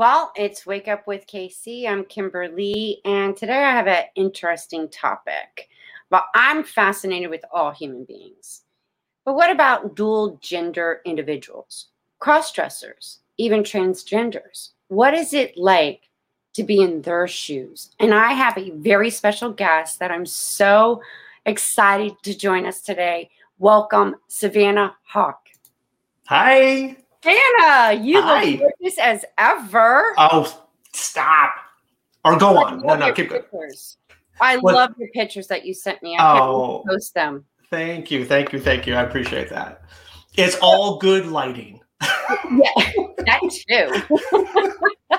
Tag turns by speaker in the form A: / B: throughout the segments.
A: Well, it's Wake Up with KC. I'm Kimberly, and today I have an interesting topic. Well, I'm fascinated with all human beings. But what about dual gender individuals, cross dressers, even transgenders? What is it like to be in their shoes? And I have a very special guest that I'm so excited to join us today. Welcome, Savannah Hawk.
B: Hi.
A: Hannah, you
B: Hi.
A: look gorgeous as ever.
B: Oh, stop. Or go
A: I
B: on. No, no, keep going.
A: pictures. I
B: What-
A: love the pictures that you sent me. I
B: Oh.
A: post them.
B: Thank you. Thank you. Thank you. I appreciate that. It's all good lighting.
A: Yeah, that too.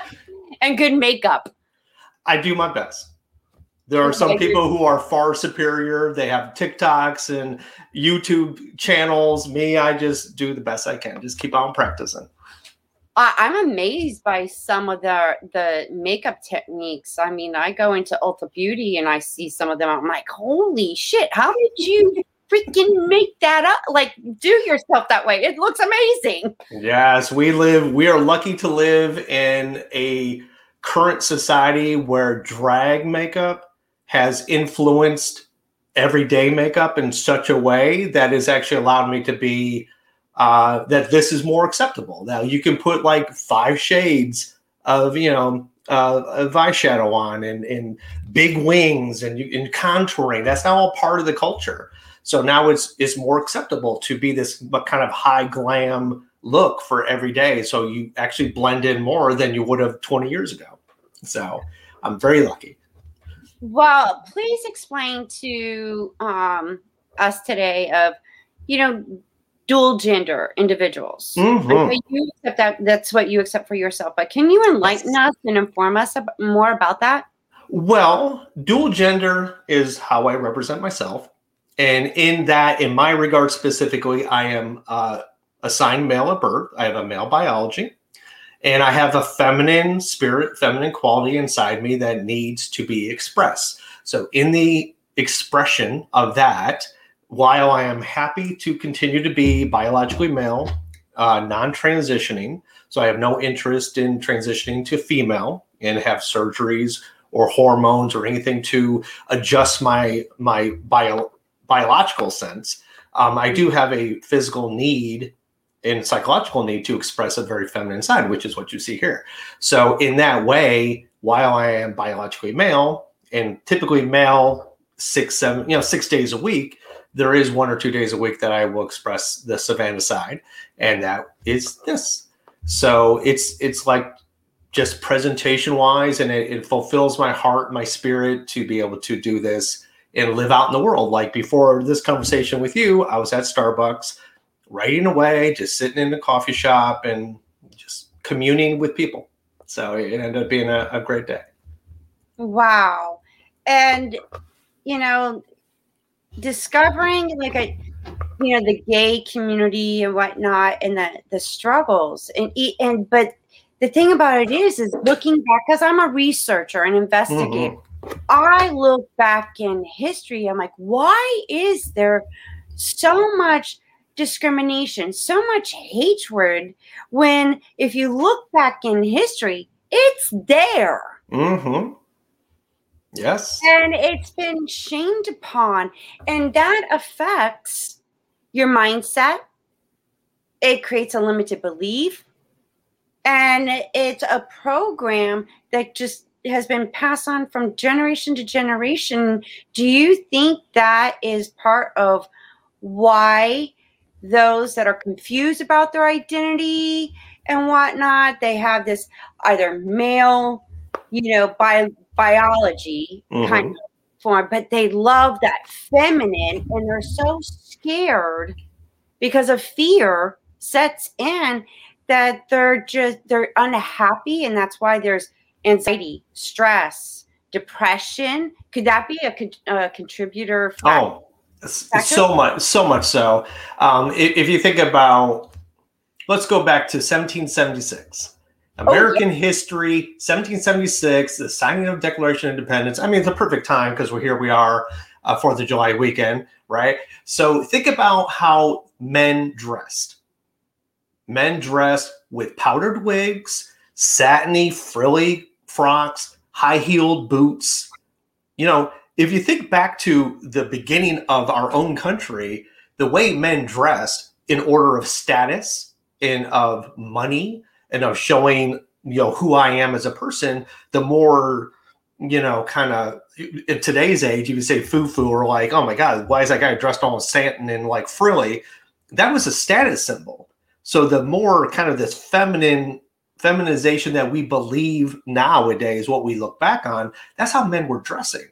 A: and good makeup.
B: I do my best. There are some people who are far superior. They have TikToks and YouTube channels. Me, I just do the best I can. Just keep on practicing.
A: I'm amazed by some of the the makeup techniques. I mean, I go into Ulta Beauty and I see some of them. I'm like, holy shit! How did you freaking make that up? Like, do yourself that way? It looks amazing.
B: Yes, we live, we are lucky to live in a current society where drag makeup has influenced everyday makeup in such a way that has actually allowed me to be uh, that this is more acceptable. Now you can put like five shades of you know uh, of eyeshadow on and, and big wings and, and contouring. That's now all part of the culture. So now it's it's more acceptable to be this kind of high glam look for every day. So you actually blend in more than you would have 20 years ago. So I'm very lucky.
A: Well, please explain to um, us today of, you know, dual gender individuals.
B: Mhm.
A: Okay, you accept that that's what you accept for yourself, but can you enlighten us and inform us ab- more about that?
B: Well, dual gender is how I represent myself. And in that, in my regard specifically, I am uh, assigned male at birth. I have a male biology. And I have a feminine spirit, feminine quality inside me that needs to be expressed. So, in the expression of that, while I am happy to continue to be biologically male, uh, non transitioning, so I have no interest in transitioning to female and have surgeries or hormones or anything to adjust my my bio, biological sense. Um, I do have a physical need and psychological need to express a very feminine side, which is what you see here. So in that way, while I am biologically male and typically male six, seven, you know, six days a week, there is one or two days a week that I will express the Savannah side, and that is this. So it's it's like just presentation wise, and it, it fulfills my heart, my spirit to be able to do this and live out in the world. Like before this conversation with you, I was at Starbucks writing away, just sitting in the coffee shop and just communing with people. So it ended up being a, a great day.
A: Wow. And you know, discovering like a you know the gay community and whatnot and the the struggles and and but the thing about it is is looking back because i'm a researcher and investigator mm-hmm. i look back in history i'm like why is there so much discrimination so much hatred when if you look back in history it's there
B: Mm-hmm. Yes.
A: and it's been shamed upon and that affects your mindset it creates a limited belief and it's a program that just has been passed on from generation to generation do you think that is part of why those that are confused about their identity and whatnot they have this either male you know by biology mm-hmm. kind of form, but they love that feminine and they're so scared because of fear sets in that they're just they're unhappy and that's why there's anxiety, stress, depression. Could that be a, a contributor?
B: Oh, so much, so much so. Um, if, if, you think about, let's go back to 1776. American oh, yeah. history, 1776, the signing of Declaration of Independence. I mean, it's a perfect time because we're here. We are uh, Fourth of July weekend, right? So think about how men dressed. Men dressed with powdered wigs, satiny, frilly frocks, high heeled boots. You know, if you think back to the beginning of our own country, the way men dressed in order of status and of money and of showing, you know, who I am as a person, the more, you know, kind of in today's age, you would say foo foo or like, oh my God, why is that guy dressed all in satin and like frilly? That was a status symbol. So the more kind of this feminine feminization that we believe nowadays, what we look back on, that's how men were dressing.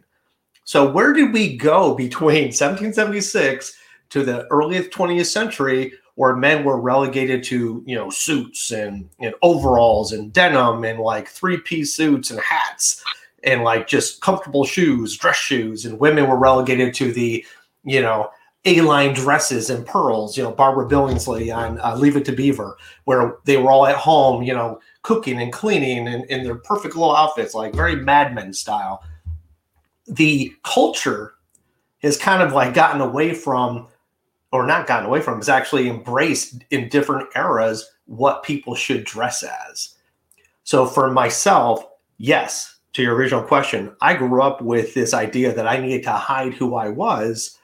B: So where did we go between 1776 to the early 20th century where men were relegated to, you know, suits and, and overalls and denim and like three-piece suits and hats and like just comfortable shoes, dress shoes, and women were relegated to the, you know, A-line dresses and pearls. You know, Barbara Billingsley on uh, Leave It to Beaver, where they were all at home, you know, cooking and cleaning and in their perfect little outfits, like very Mad Men style. The culture has kind of like gotten away from, or not gotten away from, is actually embraced in different eras what people should dress as. So for myself, yes, to your original question, I grew up with this idea that I needed to hide who I was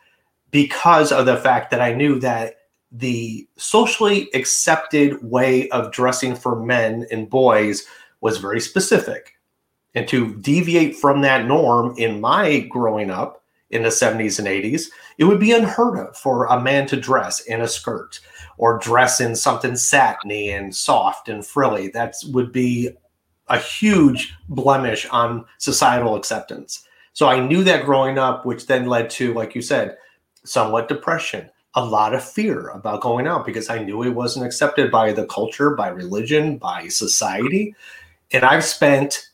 B: because of the fact that I knew that the socially accepted way of dressing for men and boys was very specific. And to deviate from that norm in my growing up in the 70s and 80s, it would be unheard of for a man to dress in a skirt or dress in something satiny and soft and frilly. That would be a huge blemish on societal acceptance. So I knew that growing up, which then led to, like you said, somewhat depression, a lot of fear about going out because I knew it wasn't accepted by the culture, by religion, by society. And I've spent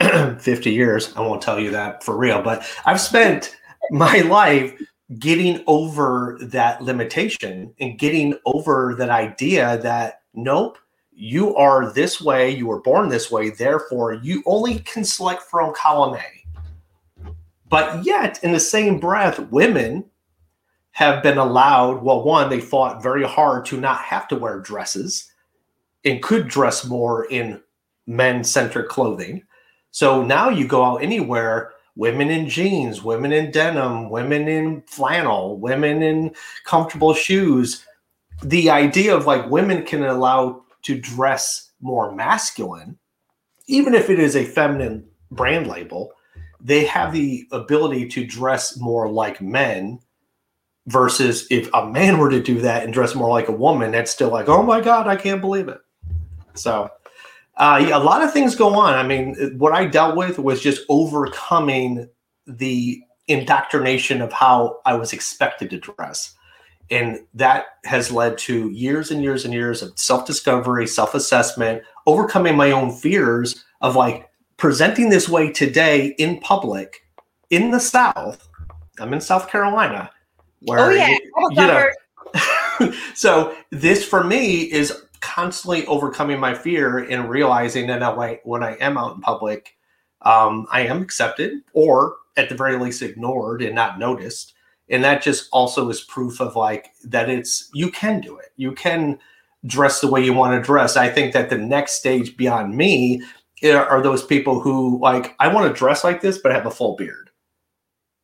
B: 50 years, I won't tell you that for real, but I've spent my life getting over that limitation and getting over that idea that nope, you are this way, you were born this way, therefore you only can select from column A. But yet, in the same breath, women have been allowed, well, one, they fought very hard to not have to wear dresses and could dress more in men centric clothing. So now you go out anywhere, women in jeans, women in denim, women in flannel, women in comfortable shoes. The idea of like women can allow to dress more masculine, even if it is a feminine brand label, they have the ability to dress more like men versus if a man were to do that and dress more like a woman, that's still like, oh my God, I can't believe it. So, uh, yeah, a lot of things go on. I mean, what I dealt with was just overcoming the indoctrination of how I was expected to dress. And that has led to years and years and years of self discovery, self assessment, overcoming my own fears of like presenting this way today in public in the South. I'm in South Carolina.
A: Where, oh, yeah. You,
B: know, so this for me is constantly overcoming my fear and realizing that when I am out in public, um, I am accepted or at the very least ignored and not noticed. And that just also is proof of like that it's you can do it. You can dress the way you want to dress. I think that the next stage beyond me are those people who like i want to dress like this but I have a full beard.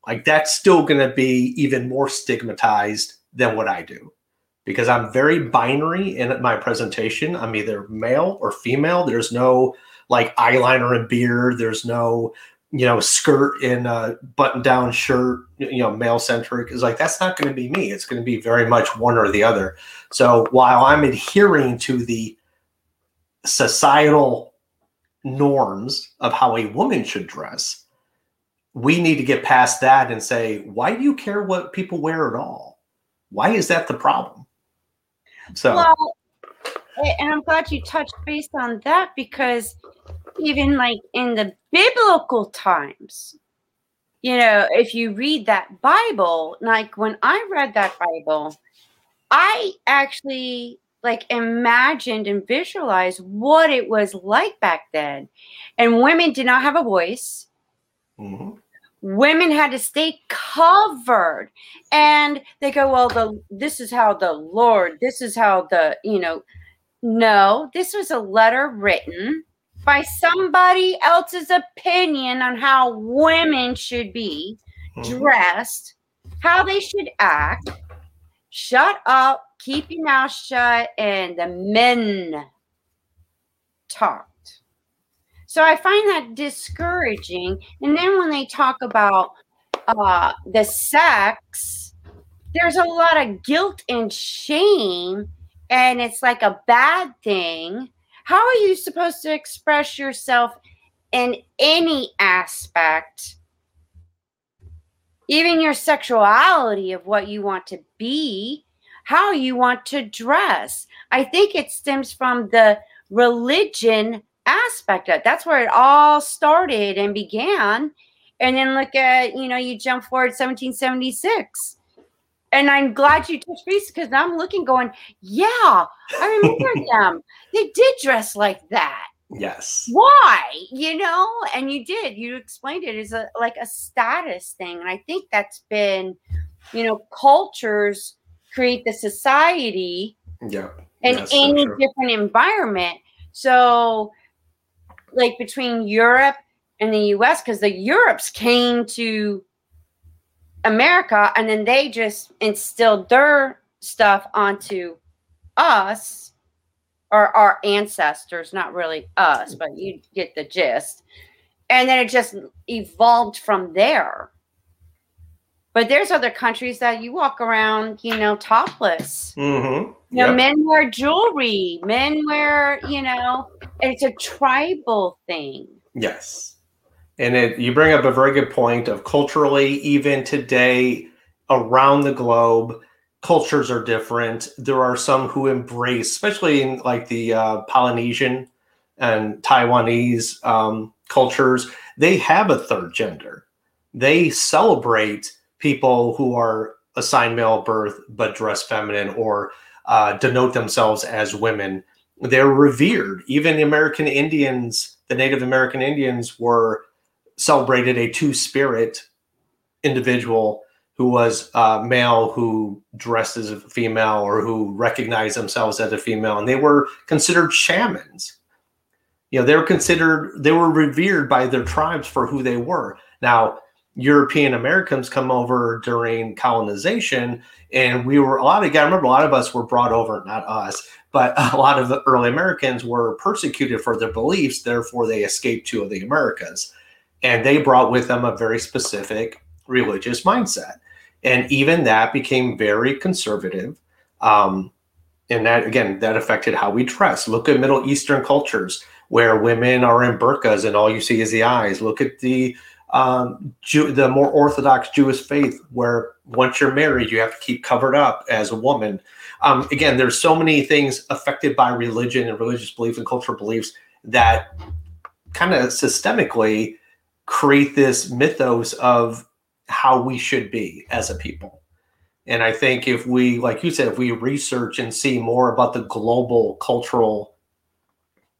B: Like that's still going to be even more stigmatized than what i do because i'm very binary in my presentation i'm either male or female there's no like eyeliner and beard there's no you know, skirt and a button down shirt, you know, male centric is like, that's not going to be me. It's going to be very much one or the other. So while I'm adhering to the societal norms of how a woman should dress, we need to get past that and say, why do you care what people wear at all? Why is that the problem? So,
A: well, and I'm glad you touched base on that because even like in the biblical times, you know, if you read that Bible, like when I read that Bible, I actually like imagined and visualized what it was like back then. And women did not have a voice. Mm-hmm. Women had to stay covered. And they go, well, the this is how the Lord, this is how the, you know, no, this was a letter written by somebody else's opinion on how women should be mm-hmm. dressed, how they should act. Shut up, keep your mouth shut, and the men talked. So I find that discouraging. And then when they talk about uh, the sex, there's a lot of guilt and shame, and it's like a bad thing how are you supposed to express yourself in any aspect? Even your sexuality of what you want to be, how you want to dress. I think it stems from the religion aspect of it. That's where it all started and began. And then look at, you know, you jump forward 1776 and I'm glad you touched base because I'm looking, going, yeah, I remember them. They did dress like that.
B: Yes.
A: Why? You know, and you did. You explained it as a like a status thing, and I think that's been, you know, cultures create the society.
B: Yeah.
A: In any so different environment. So, like between Europe and the U.S., because the Europes came to America, and then they just instilled their stuff onto us or our ancestors, not really us, but you get the gist. And then it just evolved from there. But there's other countries that you walk around, you know, topless.
B: Mm-hmm.
A: You know, men wear jewelry, men wear, you know, it's a tribal thing.
B: Yes. And it, you bring up a very good point of culturally, even today around the globe, cultures are different. There are some who embrace, especially in like the uh, Polynesian and Taiwanese um, cultures, they have a third gender. They celebrate people who are assigned male birth but dress feminine or uh, denote themselves as women. They're revered. Even the American Indians, the Native American Indians, were celebrated a two spirit individual who was uh, male who dressed as a female or who recognized themselves as a female and they were considered shamans you know they were considered they were revered by their tribes for who they were now european americans come over during colonization and we were a lot of guys remember a lot of us were brought over not us but a lot of the early americans were persecuted for their beliefs therefore they escaped to the americas and they brought with them a very specific religious mindset. And even that became very conservative. Um, and that, again, that affected how we dress. Look at Middle Eastern cultures where women are in burqas and all you see is the eyes. Look at the um, Jew, the more Orthodox Jewish faith, where once you're married, you have to keep covered up as a woman. Um, again, there's so many things affected by religion and religious beliefs and cultural beliefs that kind of systemically create this mythos of how we should be as a people. And I think if we, like you said, if we research and see more about the global cultural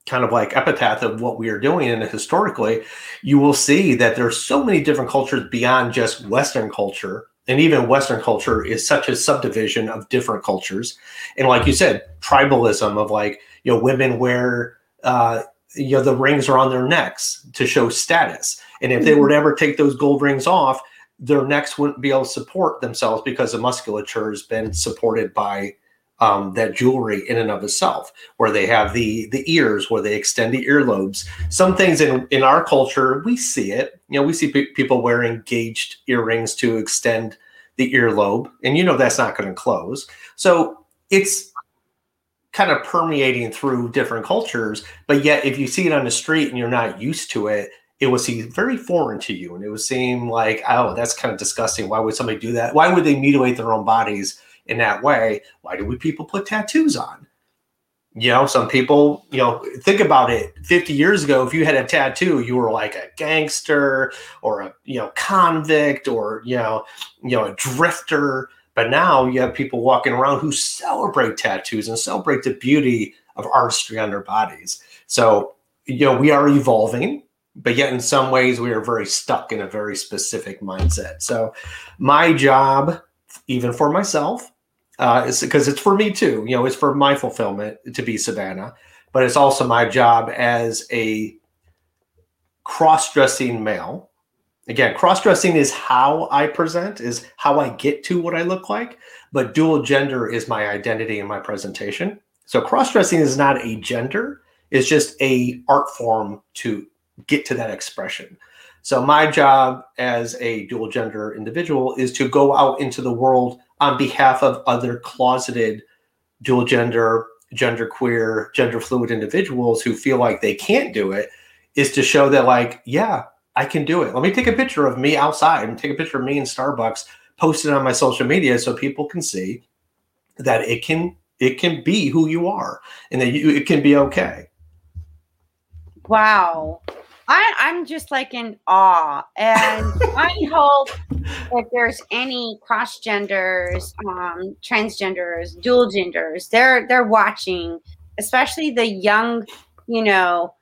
B: kind of like epitaph of what we are doing and historically, you will see that there's so many different cultures beyond just Western culture. And even Western culture is such a subdivision of different cultures. And like you said, tribalism of like, you know, women wear uh, you know the rings are on their necks to show status and if they were to ever take those gold rings off their necks wouldn't be able to support themselves because the musculature has been supported by um, that jewelry in and of itself where they have the the ears where they extend the earlobes some things in in our culture we see it you know we see pe- people wearing gauged earrings to extend the earlobe and you know that's not going to close so it's kind of permeating through different cultures. But yet, if you see it on the street and you're not used to it, it will seem very foreign to you. And it would seem like, oh, that's kind of disgusting. Why would somebody do that? Why would they mutilate their own bodies in that way? Why do we people put tattoos on? You know, some people, you know, think about it. 50 years ago, if you had a tattoo, you were like a gangster or a, you know, convict or, you know, you know, a drifter. But now you have people walking around who celebrate tattoos and celebrate the beauty of artistry on their bodies. So, you know, we are evolving, but yet in some ways we are very stuck in a very specific mindset. So, my job, even for myself, uh, because it's for me too. You know, it's for my fulfillment to be Savannah, but it's also my job as a cross-dressing male. Again, cross-dressing is how I present, is how I get to what I look like, but dual gender is my identity and my presentation. So cross-dressing is not a gender; it's just a art form to get to that expression. So my job as a dual gender individual is to go out into the world on behalf of other closeted dual gender, gender queer, gender fluid individuals who feel like they can't do it is to show that like, yeah, I can do it. Let me take a picture of me outside and take a picture of me in Starbucks, post it on my social media so people can see that it can it can be who you are and that you, it can be okay.
A: Wow. I, I'm just like in awe. And I hope if there's any cross genders, um, transgenders, dual genders, they're they're watching, especially the young, you know,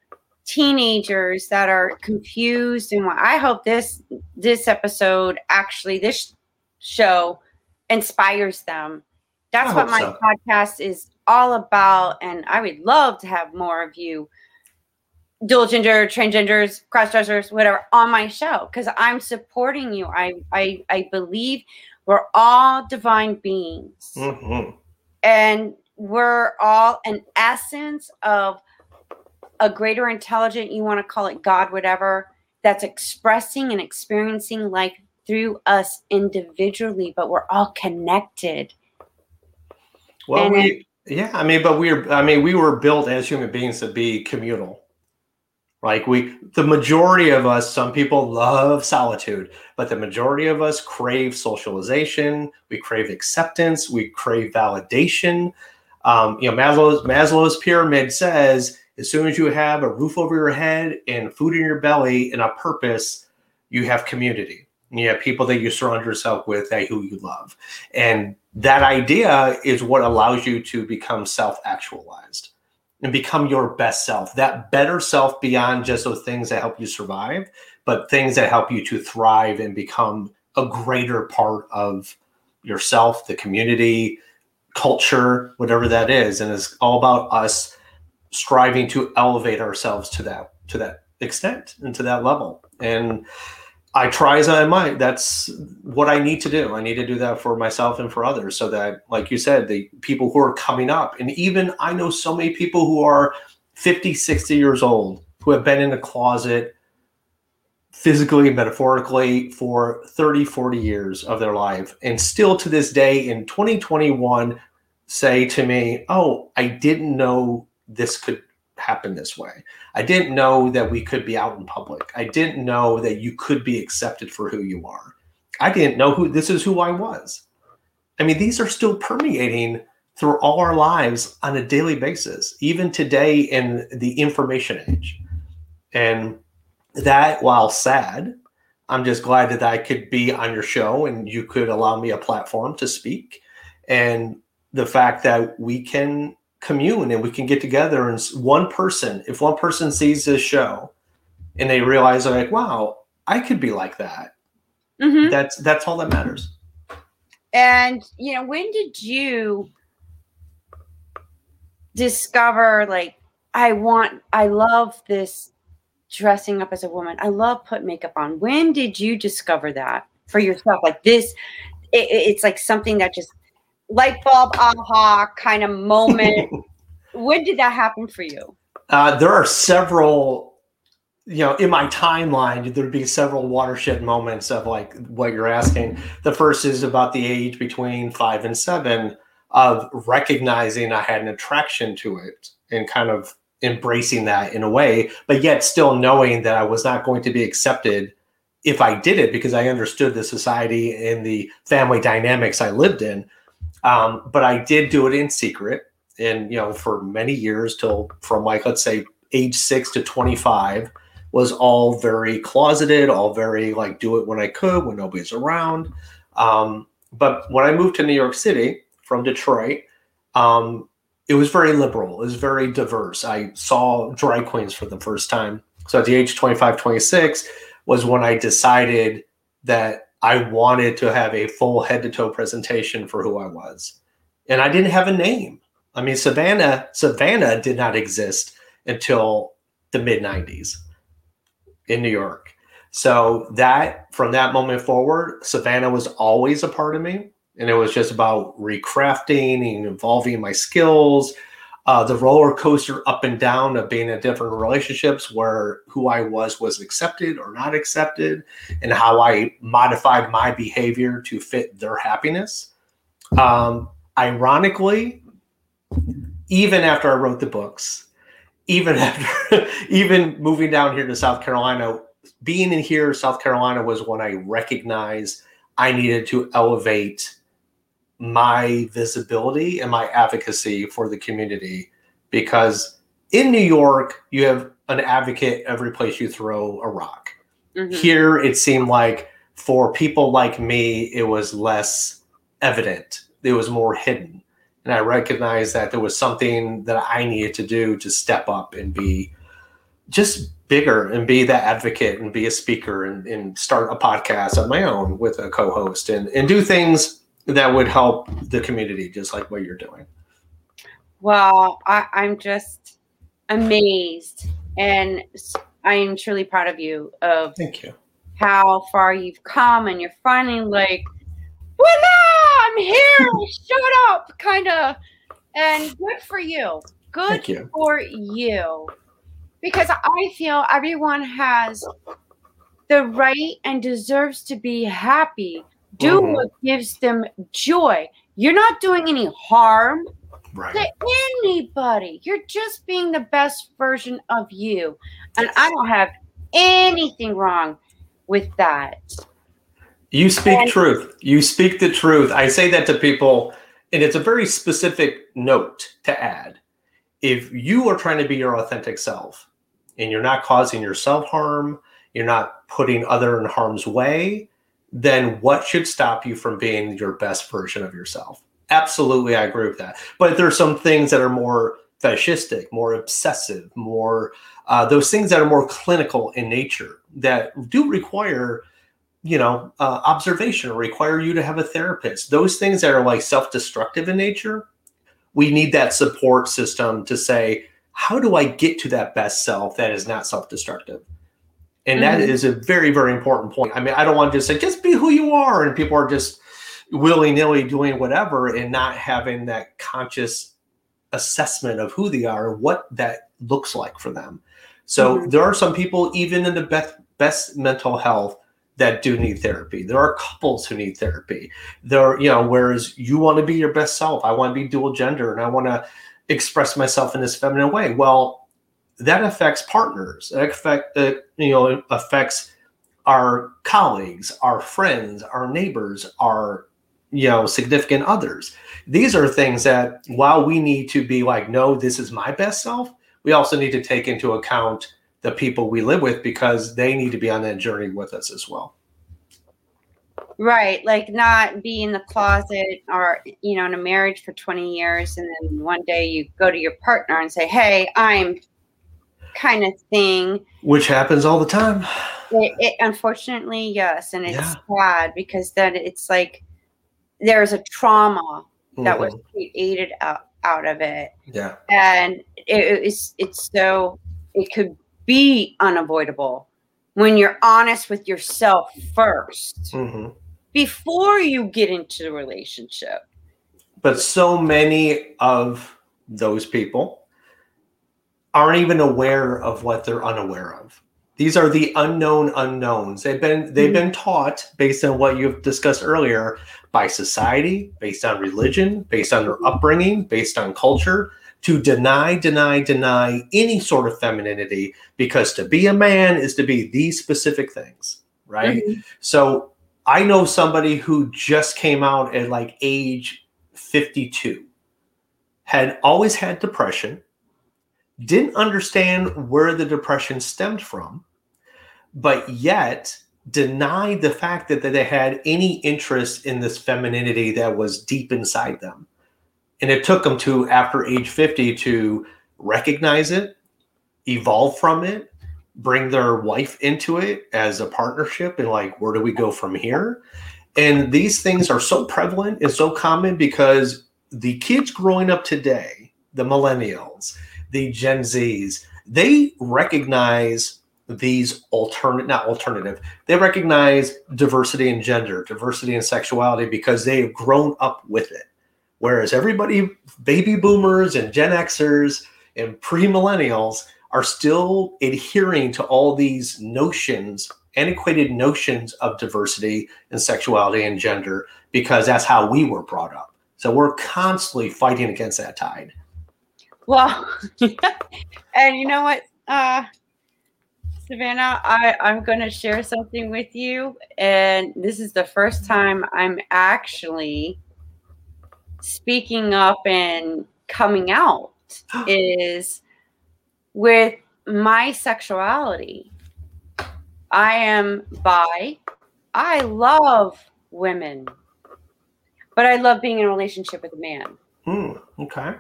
A: teenagers that are confused and I hope this this episode actually this show inspires them. That's what my so. podcast is all about and I would love to have more of you dual gender, transgenders, cross dressers, whatever, on my show because I'm supporting you. I, I I believe we're all divine beings, mm-hmm. and we're all an essence of a greater intelligent. You want to call it God, whatever. That's expressing and experiencing life through us individually, but we're all connected.
B: Well, and we, yeah, I mean, but we're, I mean, we were built as human beings to be communal like we, the majority of us, some people love solitude, but the majority of us crave socialization. We crave acceptance. We crave validation. Um, you know, Maslow's, Maslow's pyramid says as soon as you have a roof over your head and food in your belly and a purpose, you have community. You have people that you surround yourself with that who you love. And that idea is what allows you to become self actualized and become your best self, that better self beyond just those things that help you survive, but things that help you to thrive and become a greater part of yourself, the community, culture, whatever that is. And it's all about us striving to elevate ourselves to that to that extent and to that level. And I try as I might. That's what I need to do. I need to do that for myself and for others so that, like you said, the people who are coming up, and even I know so many people who are 50, 60 years old who have been in the closet physically and metaphorically for 30, 40 years of their life. And still to this day in 2021 say to me, Oh, I didn't know this could happen this way. I didn't know that we could be out in public. I didn't know that you could be accepted for who you are. I didn't know who this is who I was. I mean, these are still permeating through all our lives on a daily basis, even today in the information age. And that, while sad, I'm just glad that I could be on your show and you could allow me a platform to speak. And the fact that we can commune and we can get together and one person if one person sees this show and they realize like wow i could be like that. Mm-hmm. that's that's all that matters.
A: And you know when did you discover like i want i love this dressing up as a woman. I love put makeup on. When did you discover that for yourself? Like this it, it's like something that just light bulb aha kind of moment. when did that happen for you?
B: Uh, there are several, you know, in my timeline, there'd be several watershed moments of like what you're asking. The first is about the age between five and seven of recognizing I had an attraction to it and kind of embracing that in a way, but yet still knowing that I was not going to be accepted if I did it because I understood the society and the family dynamics I lived in. Um, but I did do it in secret. and you know for many years till from like let's say age six to 25 was all very closeted all very like do it when i could when nobody's around um, but when i moved to new york city from detroit um, it was very liberal it was very diverse i saw drag queens for the first time so at the age 25 26 was when i decided that i wanted to have a full head to toe presentation for who i was and i didn't have a name I mean, Savannah, Savannah did not exist until the mid 90s in New York. So that from that moment forward, Savannah was always a part of me. And it was just about recrafting and evolving my skills, uh, the roller coaster up and down of being in different relationships where who I was was accepted or not accepted, and how I modified my behavior to fit their happiness. Um, ironically, even after I wrote the books, even after even moving down here to South Carolina, being in here, South Carolina was when I recognized I needed to elevate my visibility and my advocacy for the community because in New York, you have an advocate every place you throw a rock. Mm-hmm. Here, it seemed like for people like me, it was less evident, it was more hidden and I recognized that there was something that I needed to do to step up and be just bigger and be that advocate and be a speaker and, and start a podcast of my own with a co-host and, and do things that would help the community just like what you're doing.
A: Well, I, I'm just amazed and I am truly proud of you of
B: thank you
A: how far you've come and you're finally like voila, I'm here, shut up, kind of. And good for you. Good
B: you.
A: for you. Because I feel everyone has the right and deserves to be happy. Do mm-hmm. what gives them joy. You're not doing any harm
B: right.
A: to anybody. You're just being the best version of you. And. I don't have anything wrong with that.
B: You speak and- truth. You speak the truth. I say that to people, and it's a very specific note to add. If you are trying to be your authentic self and you're not causing yourself harm, you're not putting other in harm's way, then what should stop you from being your best version of yourself? Absolutely, I agree with that. But there's some things that are more fascistic, more obsessive, more uh, those things that are more clinical in nature that do require you know, uh, observation or require you to have a therapist. Those things that are like self destructive in nature, we need that support system to say, how do I get to that best self that is not self destructive? And mm-hmm. that is a very, very important point. I mean, I don't want to just say, just be who you are. And people are just willy nilly doing whatever and not having that conscious assessment of who they are, what that looks like for them. So mm-hmm. there are some people, even in the best, best mental health, that do need therapy. There are couples who need therapy. There, are, you know, whereas you want to be your best self, I want to be dual gender, and I want to express myself in this feminine way. Well, that affects partners. It affect, uh, you know, affects our colleagues, our friends, our neighbors, our you know significant others. These are things that while we need to be like, no, this is my best self. We also need to take into account the people we live with because they need to be on that journey with us as well.
A: Right, like not be in the closet or you know in a marriage for 20 years and then one day you go to your partner and say, "Hey, I'm kind of thing."
B: Which happens all the time.
A: It, it unfortunately, yes, and it's yeah. sad because then it's like there's a trauma that mm-hmm. was created out, out of it.
B: Yeah.
A: And it is it's so it could be unavoidable when you're honest with yourself 1st mm-hmm. before you get into the relationship.
B: But so many of those people aren't even aware of what they're unaware of. These are the unknown unknowns. They've been they've mm-hmm. been taught based on what you've discussed earlier by society, based on religion, based on their upbringing, based on culture to deny, deny, deny any sort of femininity because to be a man is to be these specific things, right? Mm-hmm. So I know somebody who just came out at like age 52 had always had depression, didn't understand where the depression stemmed from, but yet denied the fact that, that they had any interest in this femininity that was deep inside them. And it took them to after age 50 to recognize it, evolve from it, bring their wife into it as a partnership, and like, where do we go from here? And these things are so prevalent and so common because the kids growing up today, the millennials, the Gen Zs, they recognize these alternate not alternative they recognize diversity in gender diversity in sexuality because they have grown up with it. Whereas everybody baby boomers and gen xers and pre-millennials are still adhering to all these notions antiquated notions of diversity and sexuality and gender because that's how we were brought up. So we're constantly fighting against that tide
A: well and you know what uh Savannah, I, I'm going to share something with you. And this is the first time I'm actually speaking up and coming out is with my sexuality. I am bi. I love women, but I love being in a relationship with a man.
B: Hmm, okay.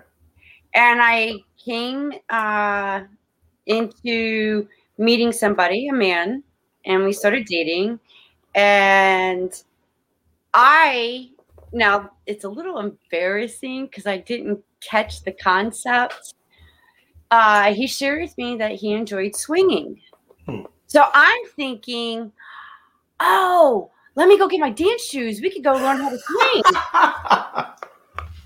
A: And I came uh, into meeting somebody, a man, and we started dating. And I, now it's a little embarrassing because I didn't catch the concept. Uh, he shared with me that he enjoyed swinging. Hmm. So I'm thinking, oh, let me go get my dance shoes. We could go learn how to swing.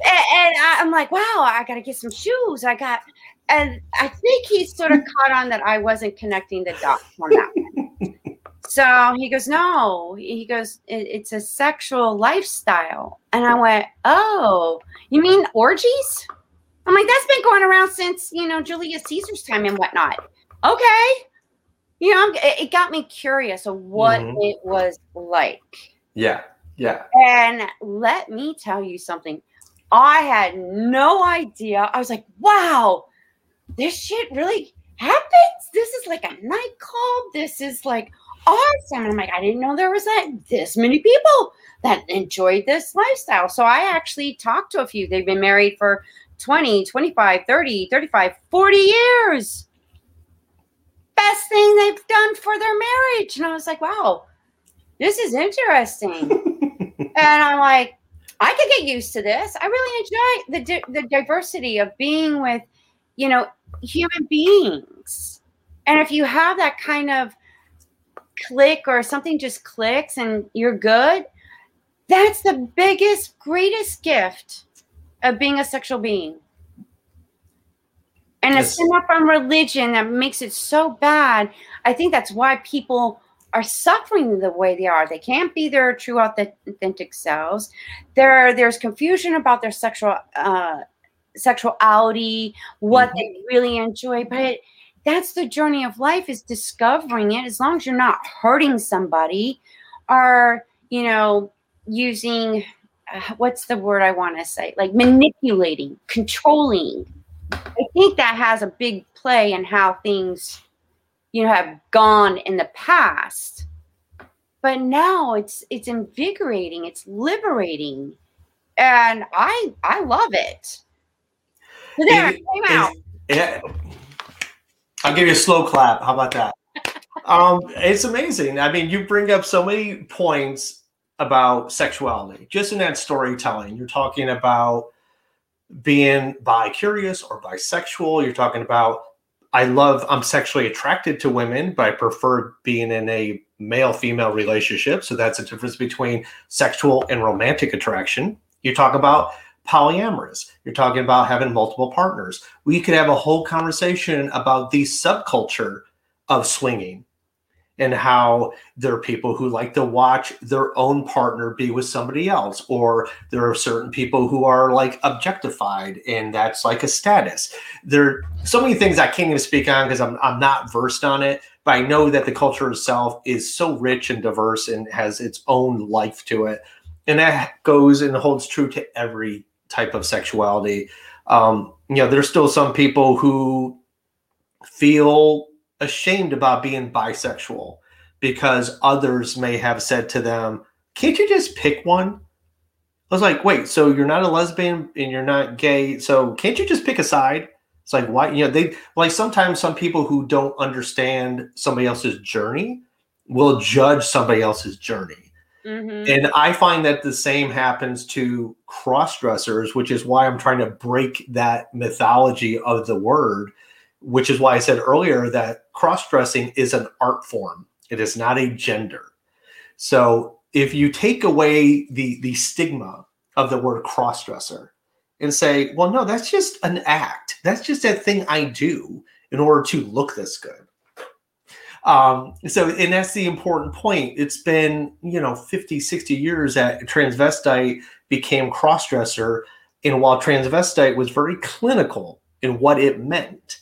A: and, and I'm like, wow, I got to get some shoes. I got, and I think he sort of caught on that I wasn't connecting the dots on that. so he goes, No, he goes, it, It's a sexual lifestyle. And I went, Oh, you mean orgies? I'm like, That's been going around since, you know, Julius Caesar's time and whatnot. Okay. You know, it got me curious of what mm-hmm. it was like.
B: Yeah. Yeah.
A: And let me tell you something. I had no idea. I was like, wow, this shit really happens. This is like a night nightclub. This is like awesome. And I'm like, I didn't know there was that this many people that enjoyed this lifestyle. So I actually talked to a few. They've been married for 20, 25, 30, 35, 40 years. Best thing they've done for their marriage. And I was like, wow, this is interesting. and I'm like, I could get used to this. I really enjoy the di- the diversity of being with, you know, human beings. And if you have that kind of click or something just clicks and you're good, that's the biggest, greatest gift of being a sexual being. And yes. it's not from religion that makes it so bad. I think that's why people are suffering the way they are. They can't be their true, authentic selves. There, there's confusion about their sexual uh, sexuality, what mm-hmm. they really enjoy. But that's the journey of life is discovering it. As long as you're not hurting somebody or, you know, using uh, what's the word I want to say? Like manipulating, controlling. I think that has a big play in how things, you know, have gone in the past. But now it's it's invigorating, it's liberating. And I I love it. There, it, came out.
B: Yeah. I'll give you a slow clap. How about that? um, it's amazing. I mean, you bring up so many points about sexuality just in that storytelling. You're talking about being bi curious or bisexual. You're talking about I love I'm sexually attracted to women, but I prefer being in a male female relationship. So that's a difference between sexual and romantic attraction. You talk about polyamorous. You're talking about having multiple partners. We could have a whole conversation about the subculture of swinging and how there are people who like to watch their own partner be with somebody else, or there are certain people who are like objectified and that's like a status. There are so many things I can't even speak on because I'm, I'm not versed on it, but I know that the culture itself is so rich and diverse and has its own life to it. And that goes and holds true to every type of sexuality. Um, you know, there's still some people who feel ashamed about being bisexual because others may have said to them, Can't you just pick one? I was like, Wait, so you're not a lesbian and you're not gay. So can't you just pick a side? It's like, why? You know, they like sometimes some people who don't understand somebody else's journey will judge somebody else's journey. Mm-hmm. And I find that the same happens to cross dressers, which is why I'm trying to break that mythology of the word, which is why I said earlier that cross dressing is an art form, it is not a gender. So if you take away the, the stigma of the word cross dresser and say, well, no, that's just an act, that's just a thing I do in order to look this good um, so, and that's the important point. It's been, you know, 50, 60 years that transvestite became crossdresser. And while transvestite was very clinical in what it meant,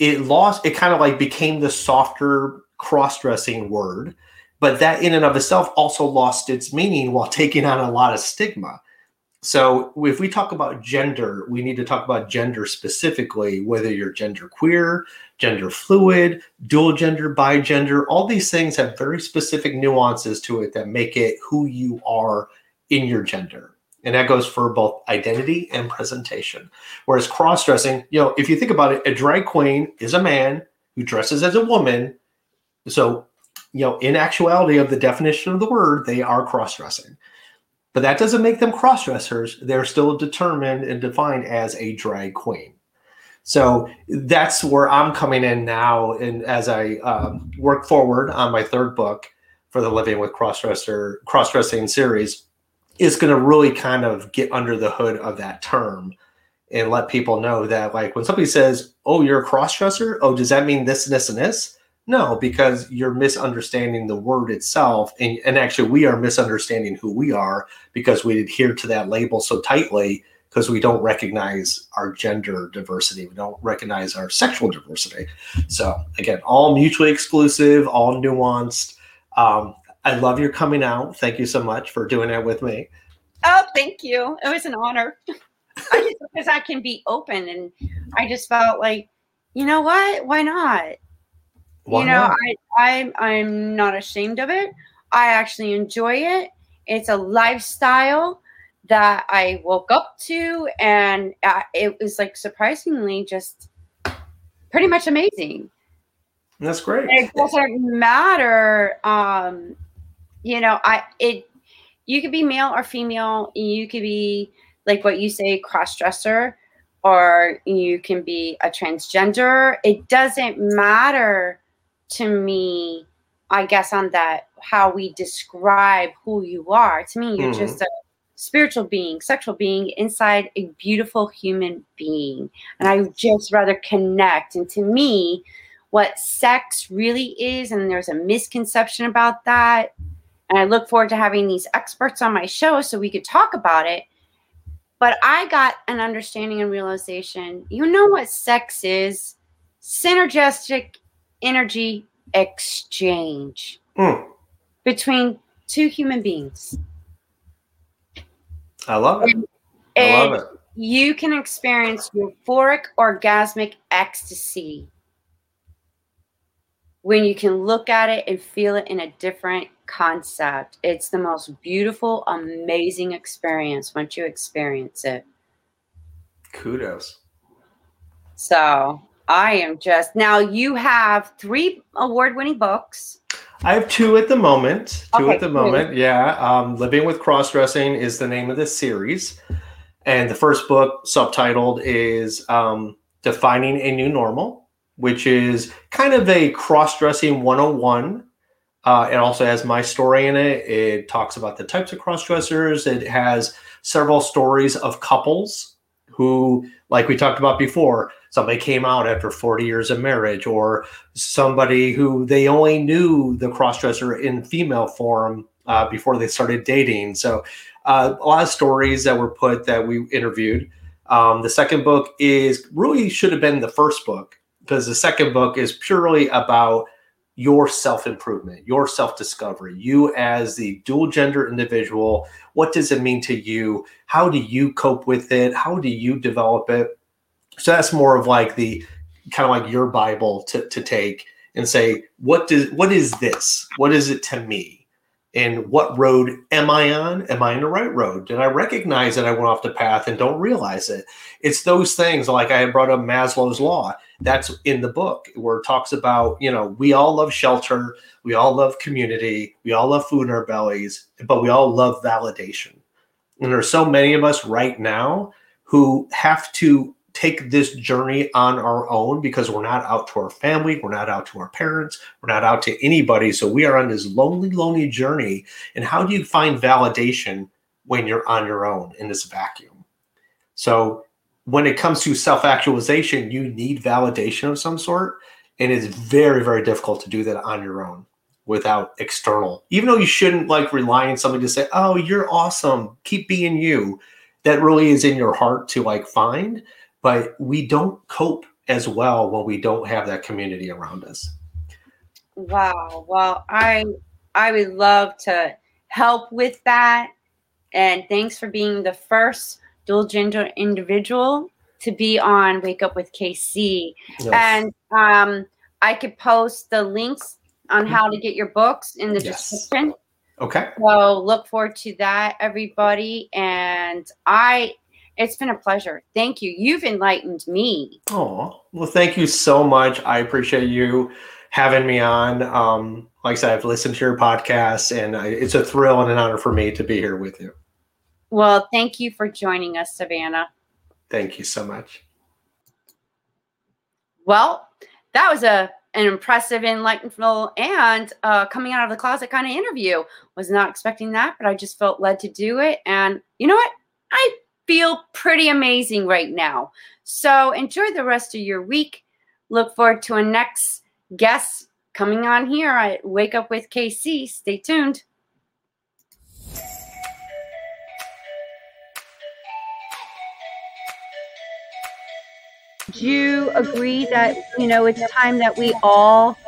B: it lost, it kind of like became the softer cross-dressing word. But that in and of itself also lost its meaning while taking on a lot of stigma. So if we talk about gender, we need to talk about gender specifically, whether you're gender queer, gender fluid, dual gender, bigender, all these things have very specific nuances to it that make it who you are in your gender. And that goes for both identity and presentation. Whereas cross dressing, you know, if you think about it, a drag queen is a man who dresses as a woman. So, you know, in actuality of the definition of the word, they are cross dressing. But that doesn't make them cross dressers. They're still determined and defined as a drag queen. So that's where I'm coming in now. And as I um, work forward on my third book for the Living with Crossdresser Crossdressing series, is going to really kind of get under the hood of that term and let people know that, like, when somebody says, "Oh, you're a crossdresser," oh, does that mean this and this and this? No, because you're misunderstanding the word itself. And, and actually, we are misunderstanding who we are because we adhere to that label so tightly because we don't recognize our gender diversity. We don't recognize our sexual diversity. So, again, all mutually exclusive, all nuanced. Um, I love your coming out. Thank you so much for doing that with me.
A: Oh, thank you. It was an honor. because I can be open and I just felt like, you know what? Why not? Why you know, not? I, I'm I'm not ashamed of it. I actually enjoy it. It's a lifestyle that I woke up to, and uh, it was like surprisingly just pretty much amazing.
B: That's great.
A: it doesn't matter. Um, you know, I it you could be male or female. You could be like what you say, cross dresser, or you can be a transgender. It doesn't matter to me. I guess on that how we describe who you are. To me, you're mm-hmm. just a spiritual being, sexual being inside a beautiful human being. And I just rather connect. And to me, what sex really is, and there's a misconception about that. And I look forward to having these experts on my show so we could talk about it. But I got an understanding and realization you know what sex is? Synergistic energy exchange mm. between two human beings.
B: I love it. And, I love it.
A: You can experience euphoric orgasmic ecstasy when you can look at it and feel it in a different concept. It's the most beautiful, amazing experience once you experience it.
B: Kudos.
A: So I am just now. You have three award-winning books.
B: I have two at the moment. Two okay, at the moment. Yeah. Um, Living with Cross Dressing is the name of the series. And the first book, subtitled, is um, Defining a New Normal, which is kind of a cross dressing 101. Uh, it also has my story in it. It talks about the types of cross dressers. It has several stories of couples who, like we talked about before, somebody came out after 40 years of marriage or somebody who they only knew the cross dresser in female form uh, before they started dating so uh, a lot of stories that were put that we interviewed um, the second book is really should have been the first book because the second book is purely about your self improvement, your self discovery, you as the dual gender individual. What does it mean to you? How do you cope with it? How do you develop it? So that's more of like the kind of like your Bible to, to take and say, what does what is this? What is it to me? And what road am I on? Am I on the right road? Did I recognize that I went off the path and don't realize it? It's those things like I brought up Maslow's law. That's in the book where it talks about, you know, we all love shelter, we all love community, we all love food in our bellies, but we all love validation. And there's so many of us right now who have to take this journey on our own because we're not out to our family, we're not out to our parents, we're not out to anybody. So we are on this lonely, lonely journey. And how do you find validation when you're on your own in this vacuum? So when it comes to self actualization, you need validation of some sort. And it's very, very difficult to do that on your own without external. Even though you shouldn't like rely on somebody to say, oh, you're awesome, keep being you. That really is in your heart to like find but we don't cope as well when we don't have that community around us.
A: Wow. Well, I I would love to help with that. And thanks for being the first dual gender individual to be on Wake Up with KC. Yes. And um, I could post the links on how to get your books in the yes. description.
B: Okay.
A: So look forward to that, everybody. And I it's been a pleasure. Thank you. You've enlightened me.
B: Oh, well, thank you so much. I appreciate you having me on. Um, like I said, I've listened to your podcast, and it's a thrill and an honor for me to be here with you.
A: Well, thank you for joining us, Savannah.
B: Thank you so much.
A: Well, that was a an impressive, enlightened, and uh, coming out of the closet kind of interview. Was not expecting that, but I just felt led to do it. And you know what? I feel pretty amazing right now. So enjoy the rest of your week. Look forward to a next guest coming on here at Wake Up with KC. Stay tuned.
C: Do you agree that, you know, it's time that we all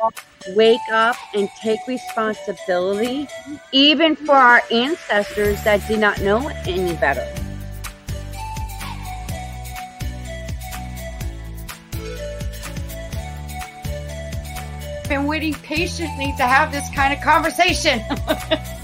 C: wake up and take responsibility, even for our ancestors that did not know any better?
A: Been waiting patiently to have this kind of conversation.